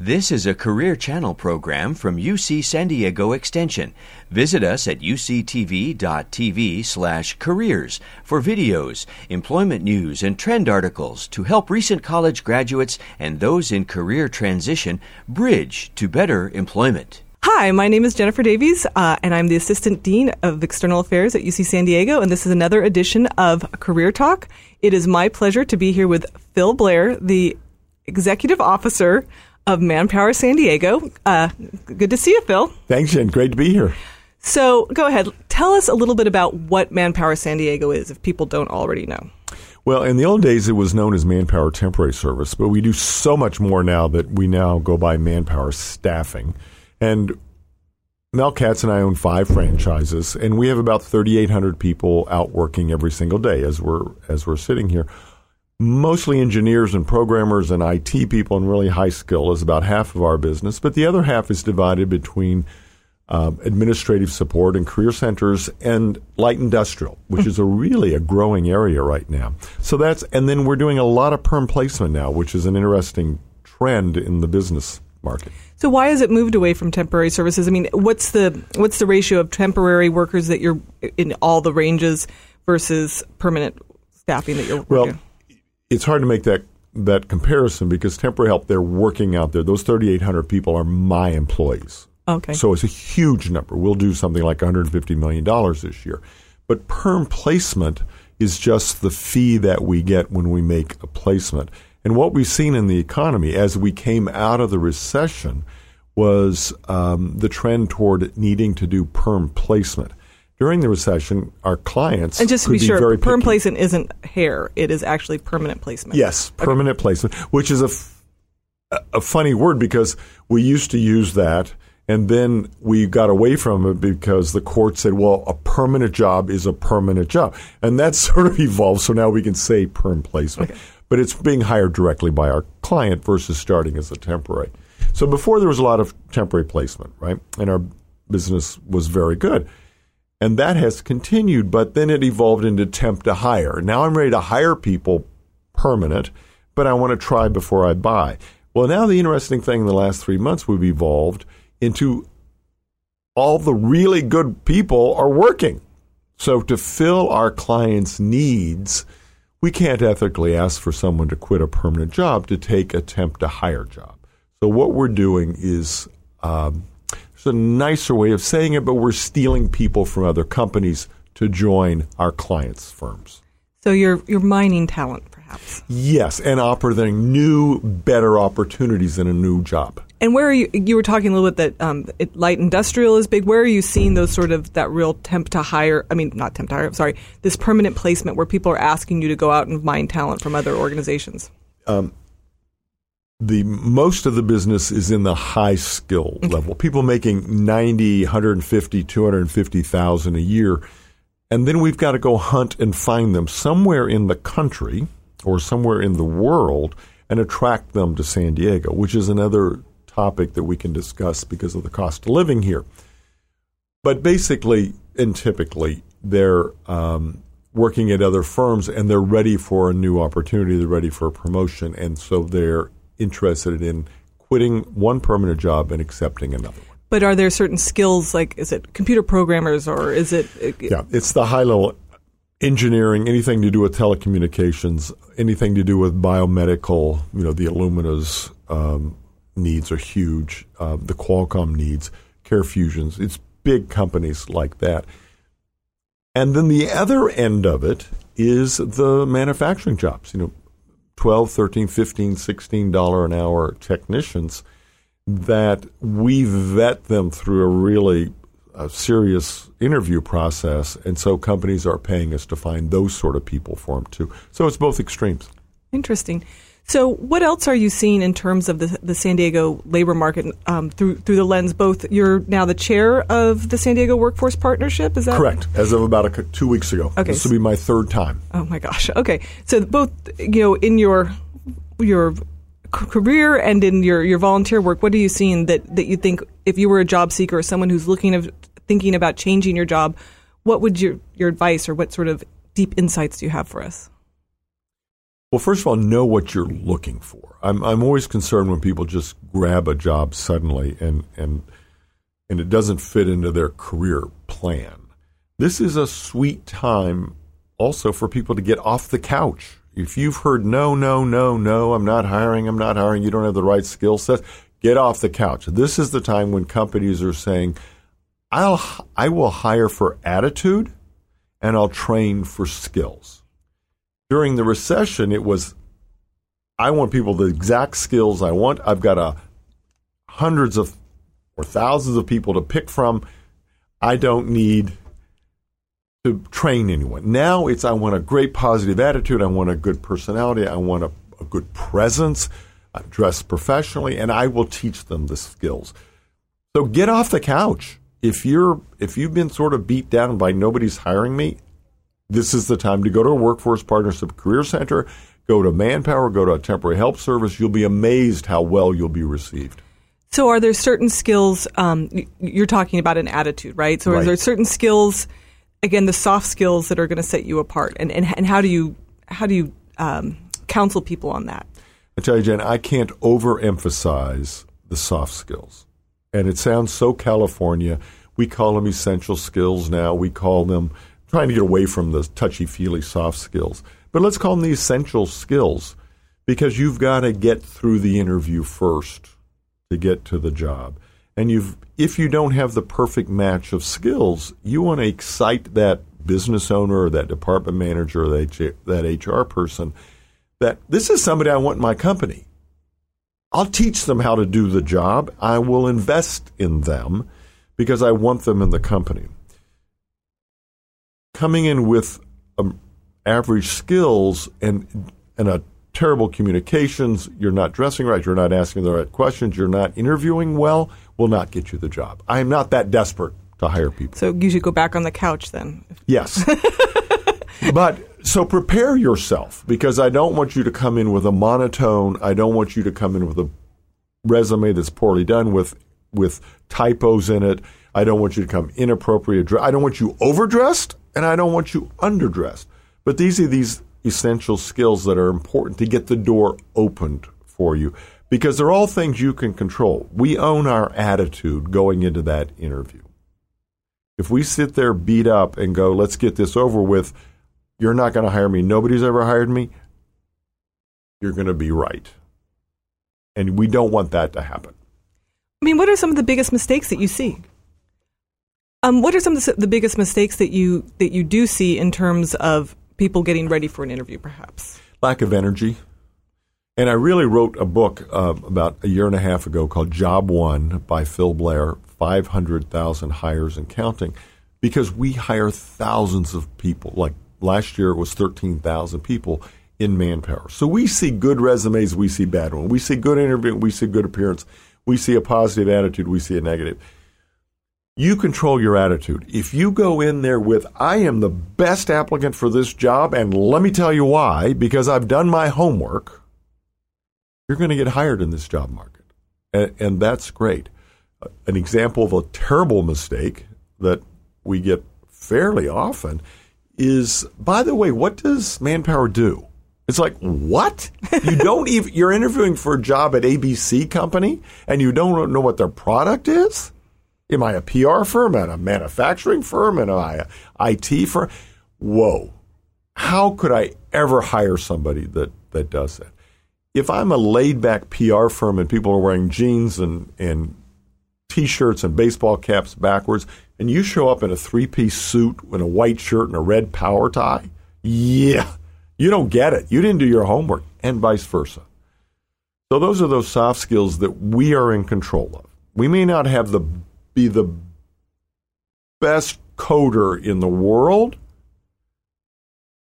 This is a Career Channel program from UC San Diego Extension. Visit us at uctv.tv slash careers for videos, employment news, and trend articles to help recent college graduates and those in career transition bridge to better employment. Hi, my name is Jennifer Davies, uh, and I'm the Assistant Dean of External Affairs at UC San Diego, and this is another edition of Career Talk. It is my pleasure to be here with Phil Blair, the Executive Officer of Manpower San Diego. Uh, good to see you, Phil. Thanks, Jen. Great to be here. So, go ahead. Tell us a little bit about what Manpower San Diego is, if people don't already know. Well, in the old days, it was known as Manpower Temporary Service, but we do so much more now that we now go by Manpower Staffing. And Mel Katz and I own five franchises, and we have about 3,800 people out working every single day as we're as we're sitting here mostly engineers and programmers and IT people and really high skill is about half of our business, but the other half is divided between uh, administrative support and career centers and light industrial, which is a really a growing area right now. So that's and then we're doing a lot of perm placement now, which is an interesting trend in the business market. So why has it moved away from temporary services? I mean, what's the what's the ratio of temporary workers that you're in all the ranges versus permanent staffing that you're well, working? It's hard to make that that comparison because temporary help they're working out there. Those 3,800 people are my employees. Okay. So it's a huge number. We'll do something like 150 million dollars this year. But perm placement is just the fee that we get when we make a placement. And what we've seen in the economy as we came out of the recession was um, the trend toward needing to do perm placement during the recession, our clients and just to be, be sure, perm picky. placement isn't hair; it is actually permanent placement. Yes, permanent okay. placement, which is a, f- a funny word because we used to use that, and then we got away from it because the court said, "Well, a permanent job is a permanent job," and that sort of evolved. So now we can say perm placement, okay. but it's being hired directly by our client versus starting as a temporary. So before there was a lot of temporary placement, right, and our business was very good and that has continued, but then it evolved into temp to hire. Now I'm ready to hire people permanent, but I want to try before I buy. Well, now the interesting thing in the last three months, we've evolved into all the really good people are working. So to fill our clients' needs, we can't ethically ask for someone to quit a permanent job to take a temp to hire job. So what we're doing is um, it's a nicer way of saying it, but we're stealing people from other companies to join our clients' firms. So you're you're mining talent, perhaps. Yes, and offering new, better opportunities in a new job. And where are you? You were talking a little bit that um, it, light industrial is big. Where are you seeing those sort of that real temp to hire? I mean, not temp to hire. Sorry, this permanent placement where people are asking you to go out and mine talent from other organizations. Um, the most of the business is in the high skill level. People making 90, 150, 250,000 a year. And then we've got to go hunt and find them somewhere in the country or somewhere in the world and attract them to San Diego, which is another topic that we can discuss because of the cost of living here. But basically and typically, they're um, working at other firms and they're ready for a new opportunity. They're ready for a promotion. And so they're interested in quitting one permanent job and accepting another one. But are there certain skills, like is it computer programmers or is it? Yeah, it's the high level engineering, anything to do with telecommunications, anything to do with biomedical. You know, the Illumina's um, needs are huge. Uh, the Qualcomm needs, CareFusions. It's big companies like that. And then the other end of it is the manufacturing jobs. You know, 12 13 15 16 dollar an hour technicians that we vet them through a really uh, serious interview process and so companies are paying us to find those sort of people for them too. So it's both extremes. Interesting so, what else are you seeing in terms of the, the San Diego labor market um, through through the lens? Both you're now the chair of the San Diego Workforce Partnership. Is that correct? As of about a, two weeks ago. Okay, this will be my third time. Oh my gosh. Okay, so both you know in your your career and in your, your volunteer work, what are you seeing that, that you think if you were a job seeker or someone who's looking of thinking about changing your job, what would your your advice or what sort of deep insights do you have for us? Well, first of all, know what you're looking for. I'm I'm always concerned when people just grab a job suddenly and and and it doesn't fit into their career plan. This is a sweet time also for people to get off the couch. If you've heard no, no, no, no, I'm not hiring, I'm not hiring, you don't have the right skill set, get off the couch. This is the time when companies are saying, I'll I will hire for attitude and I'll train for skills. During the recession, it was I want people the exact skills I want. I've got a hundreds of or thousands of people to pick from. I don't need to train anyone. Now it's I want a great positive attitude. I want a good personality. I want a, a good presence. I dress professionally, and I will teach them the skills. So get off the couch. If you're if you've been sort of beat down by nobody's hiring me, this is the time to go to a workforce partnership career center, go to Manpower, go to a temporary help service. You'll be amazed how well you'll be received. So, are there certain skills? Um, you're talking about an attitude, right? So, Right. are there certain skills, again, the soft skills that are going to set you apart? And, and and how do you how do you um, counsel people on that? I tell you, Jen, I can't overemphasize the soft skills. And it sounds so California. We call them essential skills now. We call them trying to get away from the touchy feely soft skills. But let's call them the essential skills because you've got to get through the interview first to get to the job. And you've if you don't have the perfect match of skills, you want to excite that business owner or that department manager or that that HR person that this is somebody I want in my company. I'll teach them how to do the job. I will invest in them because I want them in the company. Coming in with um, average skills and and a terrible communications, you're not dressing right, you're not asking the right questions, you're not interviewing well, will not get you the job. I am not that desperate to hire people. So you should go back on the couch then. Yes. but so prepare yourself because I don't want you to come in with a monotone. I don't want you to come in with a resume that's poorly done with with typos in it. I don't want you to come inappropriate. I don't want you overdressed and I don't want you underdressed. But these are these essential skills that are important to get the door opened for you because they're all things you can control. We own our attitude going into that interview. If we sit there beat up and go, let's get this over with, you're not going to hire me. Nobody's ever hired me. You're going to be right. And we don't want that to happen. I mean, what are some of the biggest mistakes that you see? Um, what are some of the, the biggest mistakes that you that you do see in terms of people getting ready for an interview, perhaps? Lack of energy. And I really wrote a book uh, about a year and a half ago called Job Won by Phil Blair 500,000 hires and counting because we hire thousands of people. Like last year, it was 13,000 people in manpower. So we see good resumes, we see bad ones. We see good interview, we see good appearance, we see a positive attitude, we see a negative. You control your attitude. If you go in there with, I am the best applicant for this job, and let me tell you why, because I've done my homework, you're going to get hired in this job market. And, and that's great. An example of a terrible mistake that we get fairly often is, by the way, what does Manpower do? It's like, what? You don't even, you're interviewing for a job at ABC company and you don't know what their product is? Am I a PR firm? Am I a manufacturing firm? Am I a IT firm? Whoa. How could I ever hire somebody that, that does that? If I'm a laid back PR firm and people are wearing jeans and, and t shirts and baseball caps backwards, and you show up in a three piece suit with a white shirt and a red power tie, yeah, you don't get it. You didn't do your homework, and vice versa. So those are those soft skills that we are in control of. We may not have the be the best coder in the world,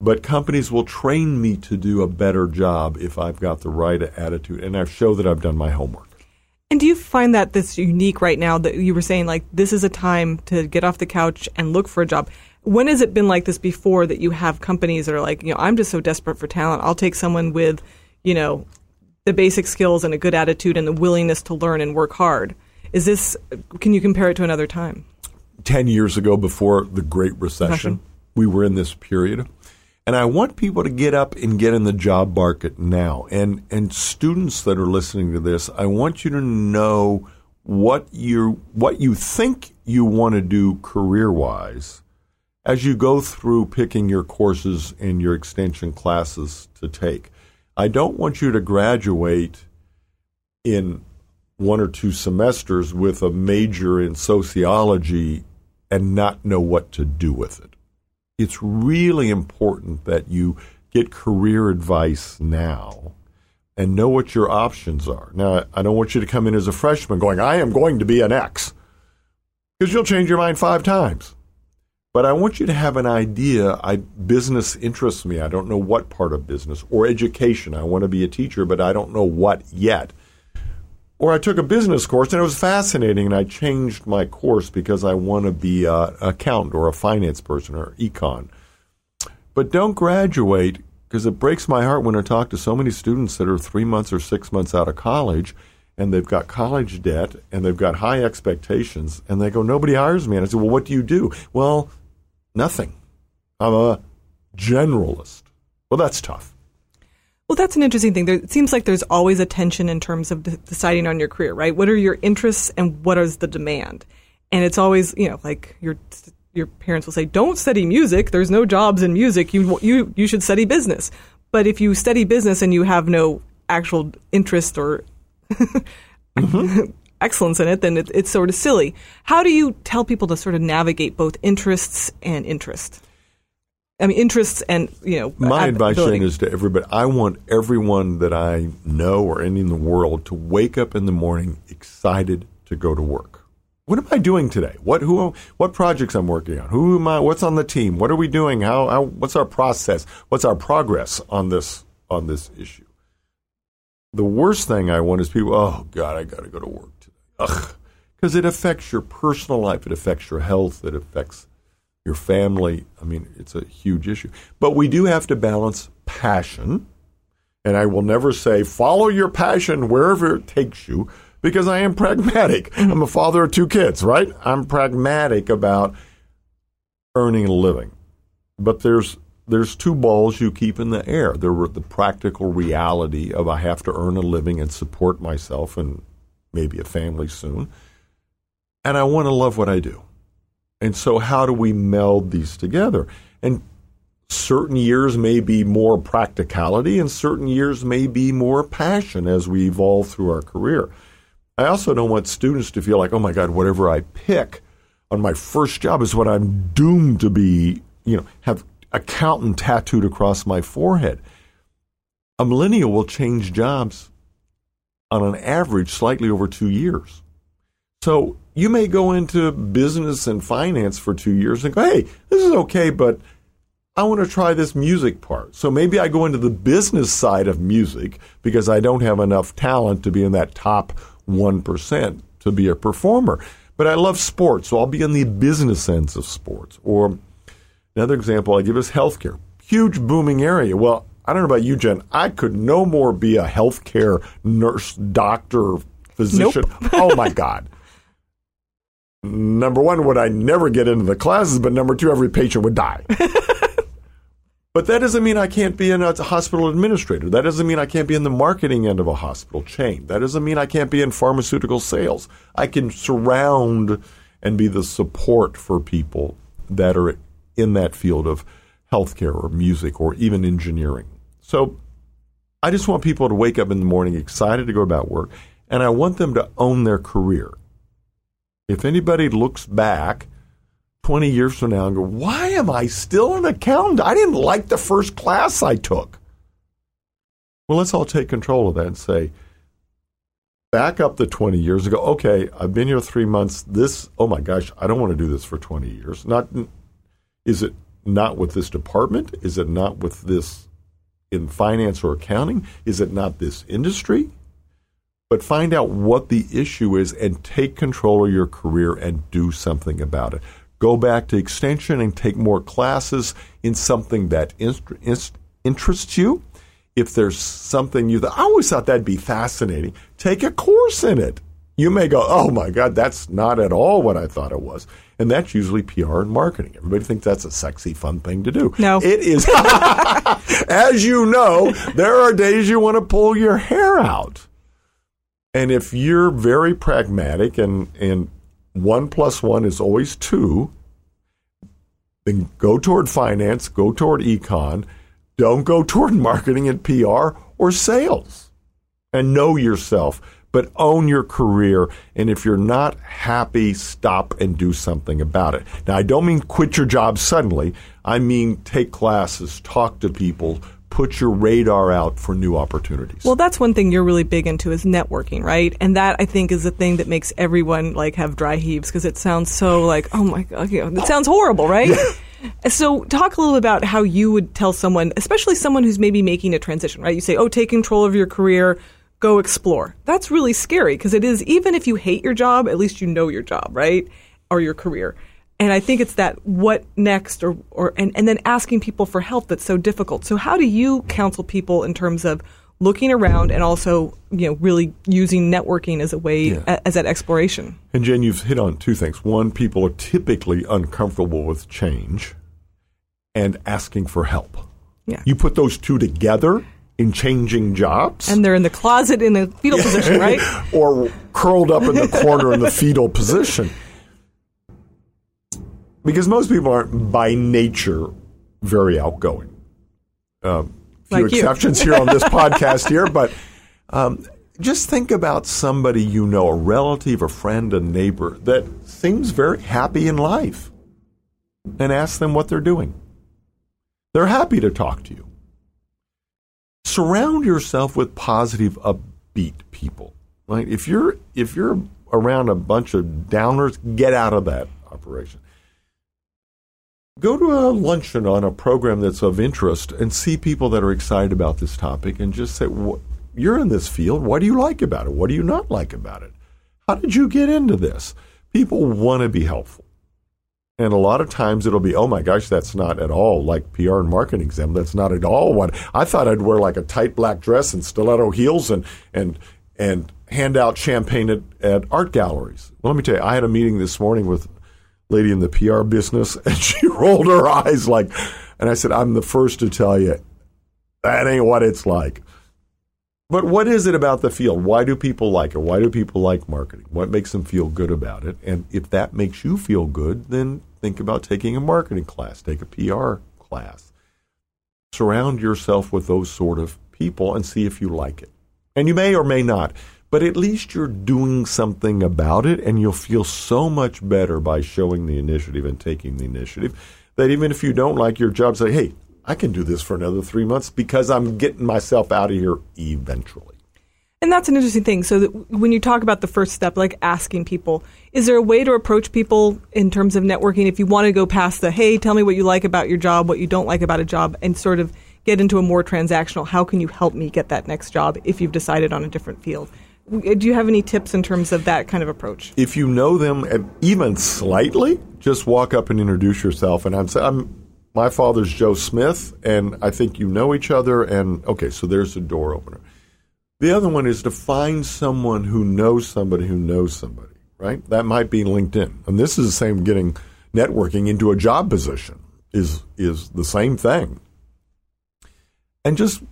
but companies will train me to do a better job if I've got the right attitude and I show that I've done my homework. And do you find that this unique right now that you were saying like this is a time to get off the couch and look for a job? When has it been like this before that you have companies that are like, you know, I'm just so desperate for talent. I'll take someone with, you know, the basic skills and a good attitude and the willingness to learn and work hard. Is this can you compare it to another time? 10 years ago before the Great Recession, Recession. we were in this period. And I want people to get up and get in the job market now. And and students that are listening to this, I want you to know what you what you think you want to do career wise as you go through picking your courses and your extension classes to take. I don't want you to graduate in one or two semesters with a major in sociology and not know what to do with it. It's really important that you get career advice now and know what your options are. Now, I don't want you to come in as a freshman going, I am going to be an X, because you'll change your mind five times. But I want you to have an idea. I business interests me. I don't know what part of business or education. I want to be a teacher, but I don't know what yet. Or I took a business course and it was fascinating, and I changed my course because I want to be an accountant or a finance person or econ. But don't graduate because it breaks my heart when I talk to so many students that are three months or six months out of college and they've got college debt and they've got high expectations and they go, Nobody hires me. And I say, Well, what do you do? Well, nothing. I'm a generalist. Well, that's tough. Well, that's an interesting thing. There, it seems like there's always a tension in terms of de- deciding on your career, right? What are your interests and what is the demand? And it's always, you know, like your your parents will say, "Don't study music. There's no jobs in music. You you you should study business." But if you study business and you have no actual interest or mm-hmm. excellence in it, then it, it's sort of silly. How do you tell people to sort of navigate both interests and interest? I mean, interests and you know. My advice is to everybody: I want everyone that I know or any in the world to wake up in the morning excited to go to work. What am I doing today? What who what projects I'm working on? Who am I? What's on the team? What are we doing? How, how what's our process? What's our progress on this on this issue? The worst thing I want is people. Oh God, I got to go to work. Ugh, because it affects your personal life. It affects your health. It affects your family. I mean, it's a huge issue. But we do have to balance passion. And I will never say, follow your passion wherever it takes you, because I am pragmatic. Mm-hmm. I'm a father of two kids, right? I'm pragmatic about earning a living. But there's there's two balls you keep in the air. There were the practical reality of I have to earn a living and support myself and maybe a family soon. And I want to love what I do. And so, how do we meld these together? And certain years may be more practicality, and certain years may be more passion as we evolve through our career. I also don't want students to feel like, oh my God, whatever I pick on my first job is what I'm doomed to be, you know, have accountant tattooed across my forehead. A millennial will change jobs on an average slightly over two years. So you may go into business and finance for two years and go, hey, this is okay, but I want to try this music part. So maybe I go into the business side of music because I don't have enough talent to be in that top 1% to be a performer. But I love sports, so I'll be in the business ends of sports. Or another example I give is healthcare. Huge booming area. Well, I don't know about you, Jen. I could no more be a healthcare nurse, doctor, physician. Nope. oh my God number one, would I never get into the classes, but number two, every patient would die. but that doesn't mean I can't be in a hospital administrator. That doesn't mean I can't be in the marketing end of a hospital chain. That doesn't mean I can't be in pharmaceutical sales. I can surround and be the support for people that are in that field of healthcare or music or even engineering. So I just want people to wake up in the morning excited to go about work, and I want them to own their career. If anybody looks back 20 years from now and go, why am I still an accountant? I didn't like the first class I took. Well, let's all take control of that and say, back up the 20 years ago. Okay, I've been here three months. This, oh my gosh, I don't want to do this for 20 years. Not, is it not with this department? Is it not with this in finance or accounting? Is it not this industry? but find out what the issue is and take control of your career and do something about it. Go back to extension and take more classes in something that interests you. If there's something you, I always thought that'd be fascinating. Take a course in it. You may go, oh my God, that's not at all what I thought it was. And that's usually PR and marketing. Everybody thinks that's a sexy, fun thing to do. No. It is. As you know, there are days you want to pull your hair out. And if you're very pragmatic and, and one plus one is always two, then go toward finance, go toward econ, don't go toward marketing and PR or sales. And know yourself, but own your career. And if you're not happy, stop and do something about it. Now, I don't mean quit your job suddenly. I mean take classes, talk to people, put your radar out for new opportunities. Well, that's one thing you're really big into is networking, right? And that I think is the thing that makes everyone like have dry heaves because it sounds so like, oh my god, you know, it sounds horrible, right? So, talk a little about how you would tell someone, especially someone who's maybe making a transition, right? You say, "Oh, take control of your career, go explore." That's really scary because it is even if you hate your job, at least you know your job, right? Or your career. And I think it's that what next or or and, and then asking people for help that's so difficult. So, how do you counsel people in terms of looking around and also, you know, really using networking as a way Yeah. a- as that exploration? And Jen, you've hit on two things. One, people are typically uncomfortable with change and asking for help. Yeah. You put those two together in changing jobs and they're in the closet in the fetal position, right? or curled up in the corner in the fetal position. Because most people aren't by nature very outgoing. Um, few Like exceptions here on this podcast here, but um, just think about somebody you know, a relative, a friend, a neighbor that seems very happy in life, and ask them what they're doing. They're happy to talk to you. Surround yourself with positive, upbeat people. Right? If you're if you're around a bunch of downers, get out of that operation. Go to a luncheon on a program that's of interest and see people that are excited about this topic and just say, "Wh- You're in this field. What do you like about it? What do you not like about it? How did you get into this? People want to be helpful. And a lot of times it'll be, oh my gosh, that's not at all like PR and marketing exam. That's not at all what I thought I'd wear like a tight black dress and stiletto heels and and and hand out champagne at, at art galleries. Well, let me tell you, I had a meeting this morning with lady in the PR business and she rolled her eyes like and I said, I'm the first to tell you that ain't what it's like. But what is it about the field? Why do people like it? Why do people like marketing? What makes them feel good about it? And if that makes you feel good, then think about taking a marketing class, take a PR class. Surround yourself with those sort of people and see if you like it. And you may or may not, but at least you're doing something about it, and you'll feel so much better by showing the initiative and taking the initiative that even if you don't like your job, say, hey, I can do this for another three months because I'm getting myself out of here eventually. And that's an interesting thing. So when you talk about the first step, like asking people, is there a way to approach people in terms of networking if you want to go past the hey, tell me what you like about your job, what you don't like about a job, and sort of get into a more transactional, how can you help me get that next job if you've decided on a different field? Uh, do you have any tips in terms of that kind of approach? If you know them at- even slightly, just walk up and introduce yourself. And I'm, I'm my father's Joe Smith, and I think you know each other. And okay, so there's a door opener. The other one is to find someone who knows somebody who knows somebody, right? That might be LinkedIn. And this is the same getting networking into a job position is is the same thing. And just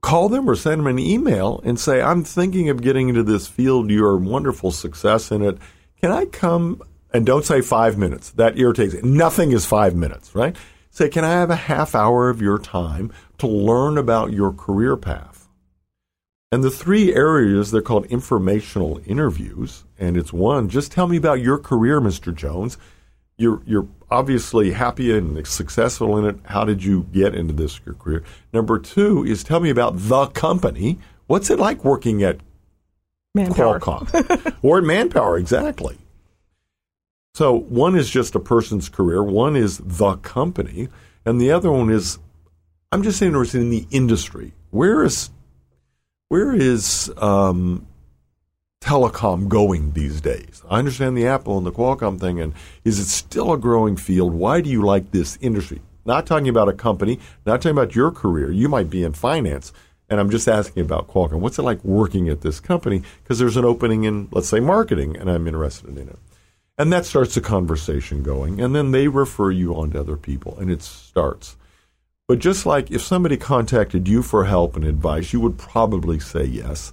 call them or send them an email and say, I'm thinking of getting into this field. You're a wonderful success in it. Can I come? And don't say five minutes. That irritates me. Nothing is five minutes, right? Say, can I have a half hour of your time to learn about your career path? And the three areas, they're called informational interviews. And it's one, just tell me about your career, Mr. Jones. You're, you're obviously happy and successful in it. How did you get into this career? Number two is tell me about the company. What's it like working at Manpower. Qualcomm or at Manpower? Exactly. So one is just a person's career, one is the company, and the other one is I'm just interested in the industry. Where is where is um, telecom going these days? I understand the Apple and the Qualcomm thing, and is it still a growing field? Why do you like this industry? Not talking about a company, not talking about your career. You might be in finance, and I'm just asking about Qualcomm. What's it like working at this company? Because there's an opening in, let's say, marketing, and I'm interested in it. And that starts a conversation going. And then they refer you on to other people, and it starts. But just like if somebody contacted you for help and advice, you would probably say yes.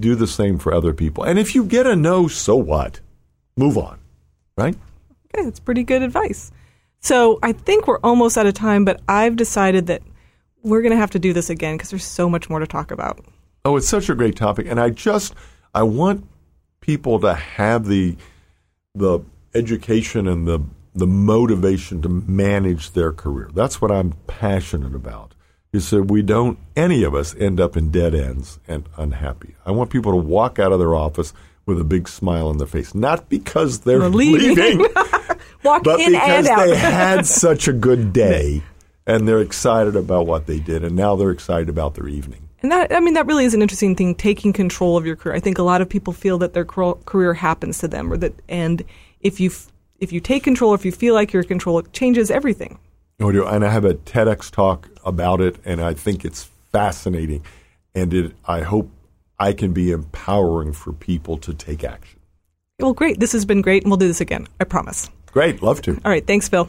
Do the same for other people. And if you get a no, so what? Move on, right? Okay, that's pretty good advice. So I think we're almost out of time, but I've decided that we're going to have to do this again because there's so much more to talk about. Oh, it's such a great topic, and I just I want people to have the the education and the the motivation to manage their career. That's what I'm passionate about. Is that we don't any of us end up in dead ends and unhappy. I want people to walk out of their office with a big smile on their face, not because they're leaving. but in because and out. they had such a good day and they're excited about what they did and now they're excited about their evening. And that, I mean, that really is an interesting thing, taking control of your career. I think a lot of people feel that their career happens to them, or that, and if you f- if you take control, if you feel like you're in control, it changes everything. And I have a TEDx talk about it, and I think it's fascinating. And it, I hope I can be empowering for people to take action. Well, great. This has been great, and we'll do this again. I promise. Great, love to. All right. Thanks, Phil.